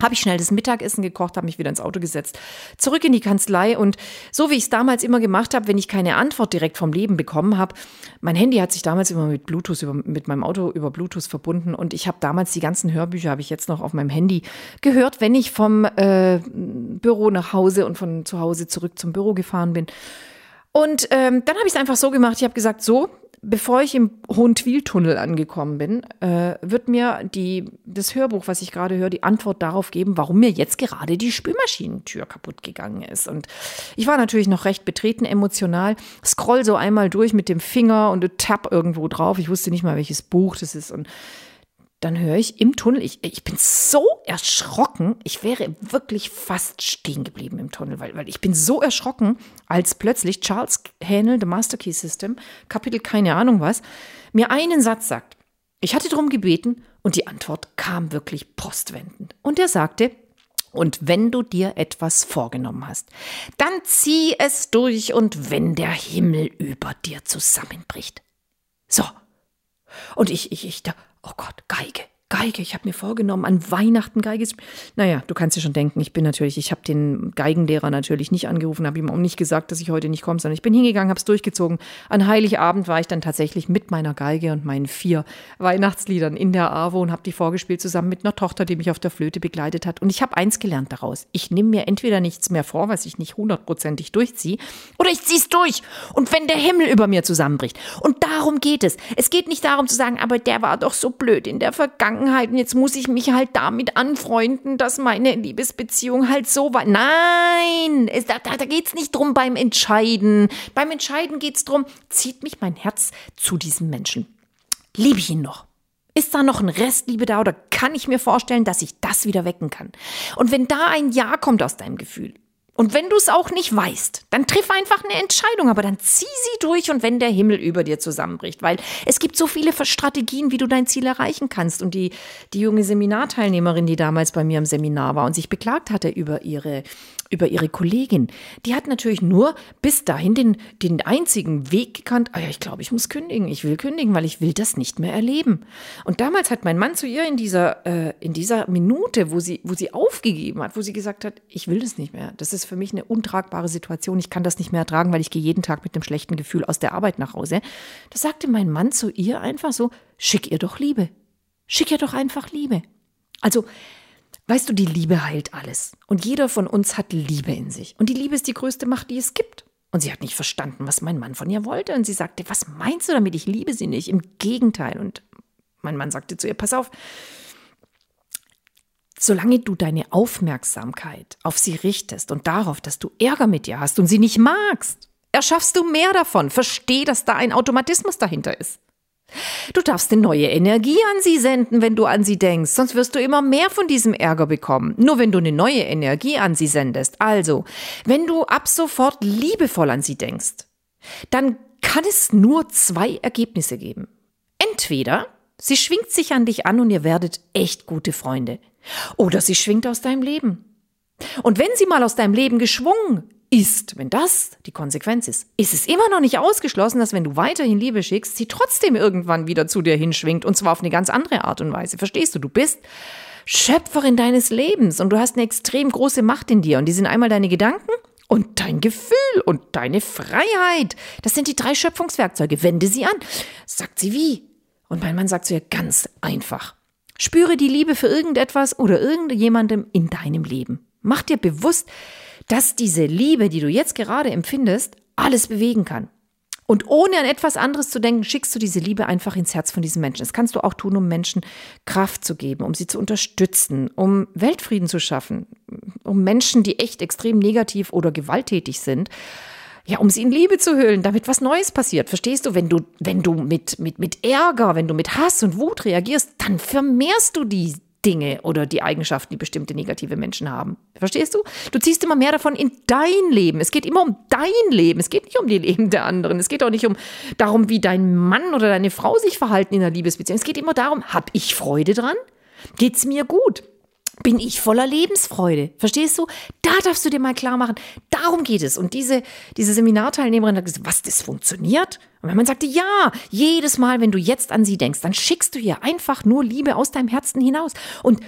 habe ich schnell das Mittagessen gekocht, habe mich wieder ins Auto gesetzt, zurück in die Kanzlei und so wie ich es damals immer gemacht habe, wenn ich keine Antwort direkt vom Leben bekommen habe, mein Handy hat sich damals immer mit Bluetooth über, mit meinem Auto über Bluetooth verbunden und ich habe damals die ganzen Hörbücher habe ich jetzt noch auf meinem Handy gehört, wenn ich vom äh, Büro nach Hause und von zu Hause zurück zum Büro gefahren bin. Und ähm, dann habe ich es einfach so gemacht. Ich habe gesagt, so, bevor ich im Hohentwiel-Tunnel angekommen bin, äh, wird mir die, das Hörbuch, was ich gerade höre, die Antwort darauf geben, warum mir jetzt gerade die Spülmaschinentür kaputt gegangen ist. Und ich war natürlich noch recht betreten emotional, scroll so einmal durch mit dem Finger und tapp irgendwo drauf. Ich wusste nicht mal, welches Buch das ist. Und dann höre ich im Tunnel, ich, ich bin so erschrocken, ich wäre wirklich fast stehen geblieben im Tunnel, weil, weil ich bin so erschrocken, als plötzlich Charles Hähnel, The Master Key System, Kapitel keine Ahnung was, mir einen Satz sagt. Ich hatte darum gebeten und die Antwort kam wirklich postwendend. Und er sagte, und wenn du dir etwas vorgenommen hast, dann zieh es durch und wenn der Himmel über dir zusammenbricht. So. Und ich, ich, ich, da, oh Gott, Geige. Geige, ich habe mir vorgenommen, an Weihnachten Geige zu Naja, du kannst dir schon denken, ich bin natürlich, ich habe den Geigenlehrer natürlich nicht angerufen, habe ihm auch nicht gesagt, dass ich heute nicht komme, sondern ich bin hingegangen, habe es durchgezogen. An Heiligabend war ich dann tatsächlich mit meiner Geige und meinen vier Weihnachtsliedern in der AWO und habe die vorgespielt zusammen mit einer Tochter, die mich auf der Flöte begleitet hat. Und ich habe eins gelernt daraus. Ich nehme mir entweder nichts mehr vor, was ich nicht hundertprozentig durchziehe, oder ich ziehe es durch. Und wenn der Himmel über mir zusammenbricht. Und darum geht es. Es geht nicht darum zu sagen, aber der war doch so blöd in der Vergangenheit Vergangenheit und jetzt muss ich mich halt damit anfreunden, dass meine Liebesbeziehung halt so war. Nein, es, da, da geht es nicht drum beim Entscheiden. Beim Entscheiden geht es drum, zieht mich mein Herz zu diesem Menschen. Liebe ich ihn noch? Ist da noch ein Restliebe da oder kann ich mir vorstellen, dass ich das wieder wecken kann? Und wenn da ein Ja kommt aus deinem Gefühl, und wenn du es auch nicht weißt, dann triff einfach eine Entscheidung, aber dann zieh sie durch und wenn der Himmel über dir zusammenbricht, weil es gibt so viele Strategien, wie du dein Ziel erreichen kannst. Und die, die junge Seminarteilnehmerin, die damals bei mir im Seminar war und sich beklagt hatte über ihre über ihre Kollegin. Die hat natürlich nur bis dahin den, den einzigen Weg gekannt, ah ja, ich glaube, ich muss kündigen, ich will kündigen, weil ich will das nicht mehr erleben. Und damals hat mein Mann zu ihr in dieser, äh, in dieser Minute, wo sie, wo sie aufgegeben hat, wo sie gesagt hat, ich will das nicht mehr. Das ist für mich eine untragbare Situation, ich kann das nicht mehr ertragen, weil ich gehe jeden Tag mit einem schlechten Gefühl aus der Arbeit nach Hause. Da sagte mein Mann zu ihr einfach so, schick ihr doch Liebe. Schick ihr doch einfach Liebe. Also Weißt du, die Liebe heilt alles. Und jeder von uns hat Liebe in sich. Und die Liebe ist die größte Macht, die es gibt. Und sie hat nicht verstanden, was mein Mann von ihr wollte. Und sie sagte, was meinst du damit? Ich liebe sie nicht. Im Gegenteil. Und mein Mann sagte zu ihr, pass auf, solange du deine Aufmerksamkeit auf sie richtest und darauf, dass du Ärger mit ihr hast und sie nicht magst, erschaffst du mehr davon. Versteh, dass da ein Automatismus dahinter ist. Du darfst eine neue Energie an sie senden, wenn du an sie denkst, sonst wirst du immer mehr von diesem Ärger bekommen. Nur wenn du eine neue Energie an sie sendest. Also, wenn du ab sofort liebevoll an sie denkst, dann kann es nur zwei Ergebnisse geben. Entweder sie schwingt sich an dich an und ihr werdet echt gute Freunde. Oder sie schwingt aus deinem Leben. Und wenn sie mal aus deinem Leben geschwungen ist, wenn das die Konsequenz ist, ist es immer noch nicht ausgeschlossen, dass wenn du weiterhin Liebe schickst, sie trotzdem irgendwann wieder zu dir hinschwingt und zwar auf eine ganz andere Art und Weise. Verstehst du? Du bist Schöpferin deines Lebens und du hast eine extrem große Macht in dir und die sind einmal deine Gedanken und dein Gefühl und deine Freiheit. Das sind die drei Schöpfungswerkzeuge. Wende sie an. Sagt sie wie? Und mein Mann sagt zu ihr ganz einfach. Spüre die Liebe für irgendetwas oder irgendjemandem in deinem Leben. Mach dir bewusst, dass diese Liebe, die du jetzt gerade empfindest, alles bewegen kann. Und ohne an etwas anderes zu denken, schickst du diese Liebe einfach ins Herz von diesem Menschen. Das kannst du auch tun, um Menschen Kraft zu geben, um sie zu unterstützen, um Weltfrieden zu schaffen, um Menschen, die echt extrem negativ oder gewalttätig sind, ja, um sie in Liebe zu hüllen, damit was Neues passiert. Verstehst du? Wenn du, wenn du mit, mit, mit Ärger, wenn du mit Hass und Wut reagierst, dann vermehrst du die, Dinge oder die Eigenschaften, die bestimmte negative Menschen haben. Verstehst du? Du ziehst immer mehr davon in dein Leben. Es geht immer um dein Leben. Es geht nicht um die Leben der anderen. Es geht auch nicht um darum, wie dein Mann oder deine Frau sich verhalten in einer Liebesbeziehung. Es geht immer darum, habe ich Freude dran? Geht's mir gut? Bin ich voller Lebensfreude. Verstehst du? Da darfst du dir mal klar machen, darum geht es. Und diese, diese Seminarteilnehmerin hat gesagt, was, das funktioniert? Und wenn man sagte, ja, jedes Mal, wenn du jetzt an sie denkst, dann schickst du ihr einfach nur Liebe aus deinem Herzen hinaus. Und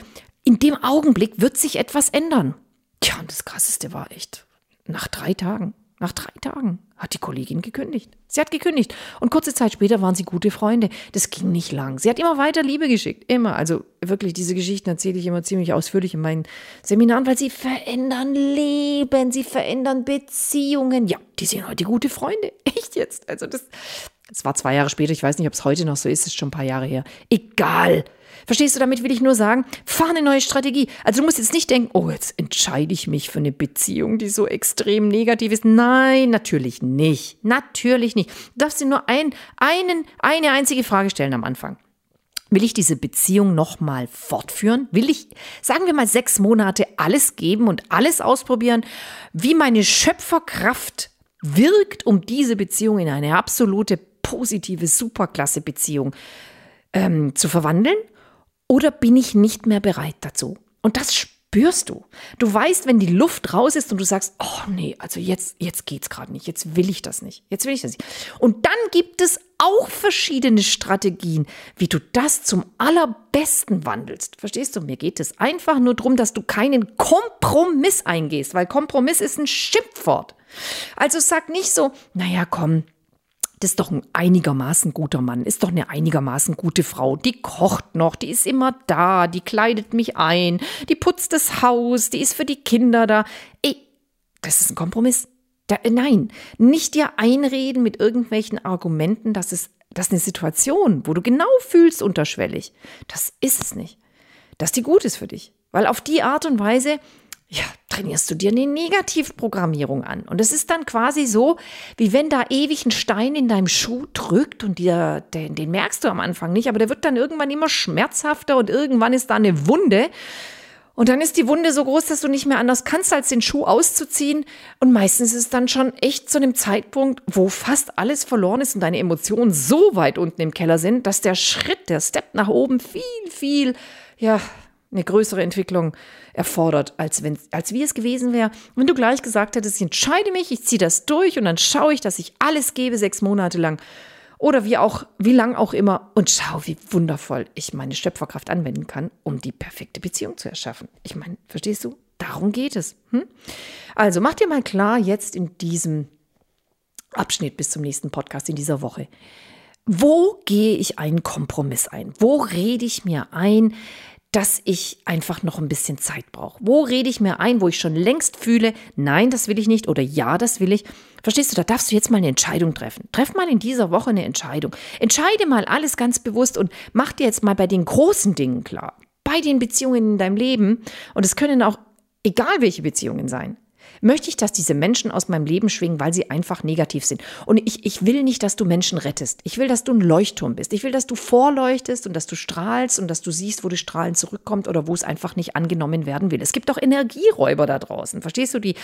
in dem Augenblick wird sich etwas ändern. Tja, und das Krasseste war echt, nach drei Tagen nach drei Tagen hat die Kollegin gekündigt. Sie hat gekündigt. Und kurze Zeit später waren sie gute Freunde. Das ging nicht lang. Sie hat immer weiter Liebe geschickt. Immer. Also wirklich, diese Geschichten erzähle ich immer ziemlich ausführlich in meinen Seminaren, weil sie verändern Leben. Sie verändern Beziehungen. Ja, die sind heute gute Freunde. Echt jetzt. Also das, das war zwei Jahre später. Ich weiß nicht, ob es heute noch so ist. Ist schon ein paar Jahre her. Egal. Verstehst du, damit will ich nur sagen, fahr eine neue Strategie. Also du musst jetzt nicht denken, oh, jetzt entscheide ich mich für eine Beziehung, die so extrem negativ ist. Nein, natürlich nicht. Natürlich nicht. Du darfst dir nur ein, einen, eine einzige Frage stellen am Anfang. Will ich diese Beziehung nochmal fortführen? Will ich, sagen wir mal, sechs Monate alles geben und alles ausprobieren, wie meine Schöpferkraft wirkt, um diese Beziehung in eine absolute positive, superklasse Beziehung ähm, zu verwandeln? Oder bin ich nicht mehr bereit dazu? Und das spürst du. Du weißt, wenn die Luft raus ist und du sagst, oh nee, also jetzt, jetzt geht's gerade nicht, jetzt will ich das nicht, jetzt will ich das nicht. Und dann gibt es auch verschiedene Strategien, wie du das zum allerbesten wandelst. Verstehst du? Mir geht es einfach nur darum, dass du keinen Kompromiss eingehst, weil Kompromiss ist ein Schimpfwort. Also sag nicht so, naja, komm, das ist doch ein einigermaßen guter Mann, ist doch eine einigermaßen gute Frau. Die kocht noch, die ist immer da, die kleidet mich ein, die putzt das Haus, die ist für die Kinder da. Ey, das ist ein Kompromiss. Da, äh, nein, nicht dir einreden mit irgendwelchen Argumenten, dass es, dass eine Situation, wo du genau fühlst unterschwellig, das ist es nicht. Dass die gut ist für dich. Weil auf die Art und Weise ja, trainierst du dir eine Negativprogrammierung an. Und es ist dann quasi so, wie wenn da ewig ein Stein in deinem Schuh drückt und dir, den, den merkst du am Anfang nicht, aber der wird dann irgendwann immer schmerzhafter und irgendwann ist da eine Wunde. Und dann ist die Wunde so groß, dass du nicht mehr anders kannst, als den Schuh auszuziehen. Und meistens ist es dann schon echt zu einem Zeitpunkt, wo fast alles verloren ist und deine Emotionen so weit unten im Keller sind, dass der Schritt, der Step nach oben viel, viel, ja, eine größere Entwicklung erfordert, als, wenn, als wie es gewesen wäre, wenn du gleich gesagt hättest, ich entscheide mich, ich ziehe das durch und dann schaue ich, dass ich alles gebe, sechs Monate lang. Oder wie auch, wie lang auch immer und schau, wie wundervoll ich meine Schöpferkraft anwenden kann, um die perfekte Beziehung zu erschaffen. Ich meine, verstehst du? Darum geht es. Hm? Also mach dir mal klar, jetzt in diesem Abschnitt bis zum nächsten Podcast in dieser Woche. Wo gehe ich einen Kompromiss ein? Wo rede ich mir ein, dass ich einfach noch ein bisschen Zeit brauche. Wo rede ich mir ein, wo ich schon längst fühle, nein, das will ich nicht oder ja, das will ich. Verstehst du, da darfst du jetzt mal eine Entscheidung treffen. Treff mal in dieser Woche eine Entscheidung. Entscheide mal alles ganz bewusst und mach dir jetzt mal bei den großen Dingen klar. Bei den Beziehungen in deinem Leben. Und es können auch egal welche Beziehungen sein möchte ich, dass diese Menschen aus meinem Leben schwingen, weil sie einfach negativ sind. Und ich, ich will nicht, dass du Menschen rettest. Ich will, dass du ein Leuchtturm bist. Ich will, dass du vorleuchtest und dass du strahlst und dass du siehst, wo die Strahlen zurückkommt oder wo es einfach nicht angenommen werden will. Es gibt auch Energieräuber da draußen. Verstehst du? Die,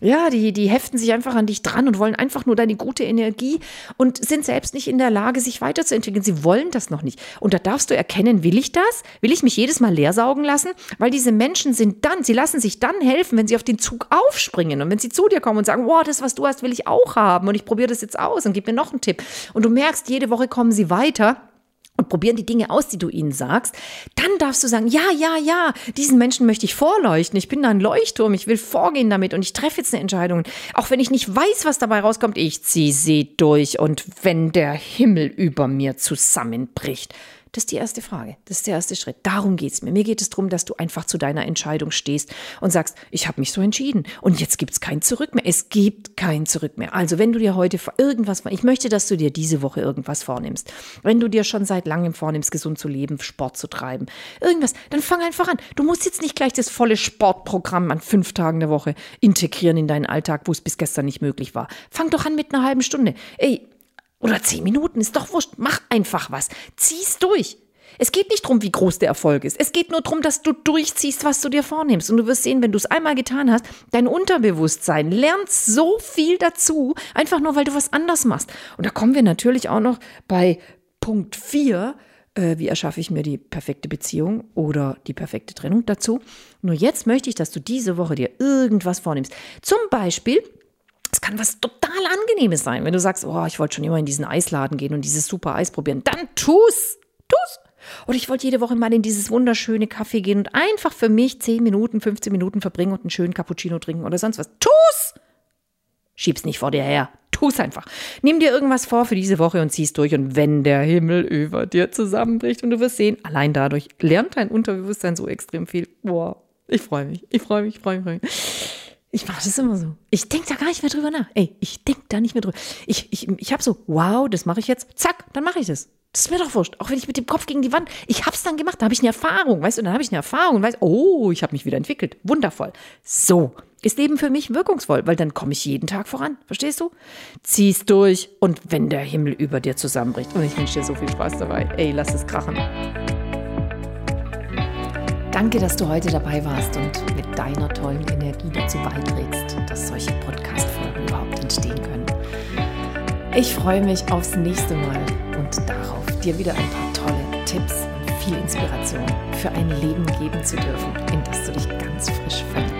ja, die, die heften sich einfach an dich dran und wollen einfach nur deine gute Energie und sind selbst nicht in der Lage, sich weiterzuentwickeln. Sie wollen das noch nicht. Und da darfst du erkennen, will ich das? Will ich mich jedes Mal leer saugen lassen? Weil diese Menschen sind dann, sie lassen sich dann helfen, wenn sie auf den Zug aufspringen bringen. Und wenn sie zu dir kommen und sagen, wow, das, was du hast, will ich auch haben und ich probiere das jetzt aus und gib mir noch einen Tipp. Und du merkst, jede Woche kommen sie weiter und probieren die Dinge aus, die du ihnen sagst, dann darfst du sagen, ja, ja, ja, diesen Menschen möchte ich vorleuchten. Ich bin da ein Leuchtturm, ich will vorgehen damit und ich treffe jetzt eine Entscheidung. Auch wenn ich nicht weiß, was dabei rauskommt, ich ziehe sie durch und wenn der Himmel über mir zusammenbricht, das ist die erste Frage. Das ist der erste Schritt. Darum geht es mir. Mir geht es darum, dass du einfach zu deiner Entscheidung stehst und sagst, ich habe mich so entschieden und jetzt gibt es kein Zurück mehr. Es gibt kein Zurück mehr. Also wenn du dir heute irgendwas, ich möchte, dass du dir diese Woche irgendwas vornimmst. Wenn du dir schon seit langem vornimmst, gesund zu leben, Sport zu treiben, irgendwas, dann fang einfach an. Du musst jetzt nicht gleich das volle Sportprogramm an fünf Tagen der Woche integrieren in deinen Alltag, wo es bis gestern nicht möglich war. Fang doch an mit einer halben Stunde. Ey, oder zehn Minuten, ist doch wurscht. Mach einfach was. Zieh's durch. Es geht nicht darum, wie groß der Erfolg ist. Es geht nur darum, dass du durchziehst, was du dir vornimmst. Und du wirst sehen, wenn du es einmal getan hast, dein Unterbewusstsein lernt so viel dazu, einfach nur, weil du was anders machst. Und da kommen wir natürlich auch noch bei Punkt 4. Äh, wie erschaffe ich mir die perfekte Beziehung oder die perfekte Trennung dazu? Nur jetzt möchte ich, dass du diese Woche dir irgendwas vornimmst. Zum Beispiel, es kann was total Angenehmes sein, wenn du sagst, oh, ich wollte schon immer in diesen Eisladen gehen und dieses super Eis probieren. Dann tu's! Tu's! Oder ich wollte jede Woche mal in dieses wunderschöne Kaffee gehen und einfach für mich 10 Minuten, 15 Minuten verbringen und einen schönen Cappuccino trinken oder sonst was. Tu's! Schieb's nicht vor dir her. Tu's einfach. Nimm dir irgendwas vor für diese Woche und zieh's durch. Und wenn der Himmel über dir zusammenbricht und du wirst sehen, allein dadurch lernt dein Unterbewusstsein so extrem viel. Boah, ich freue mich. Ich freue mich, ich freue mich, freu mich. Ich mache das immer so. Ich denke da gar nicht mehr drüber nach. Ey, ich denke da nicht mehr drüber. Ich, ich, ich habe so, wow, das mache ich jetzt. Zack, dann mache ich das. Das ist mir doch wurscht. Auch wenn ich mit dem Kopf gegen die Wand, ich habe es dann gemacht, da habe ich eine Erfahrung, weißt du, dann habe ich eine Erfahrung und weiß, oh, ich habe mich wieder entwickelt. Wundervoll. So ist Leben für mich wirkungsvoll, weil dann komme ich jeden Tag voran. Verstehst du? Zieh's durch und wenn der Himmel über dir zusammenbricht. Und ich wünsche dir so viel Spaß dabei. Ey, lass es krachen. Danke, dass du heute dabei warst und deiner tollen Energie dazu beiträgst, dass solche Podcast-Folgen überhaupt entstehen können. Ich freue mich aufs nächste Mal und darauf, dir wieder ein paar tolle Tipps und viel Inspiration für ein Leben geben zu dürfen, in das du dich ganz freust.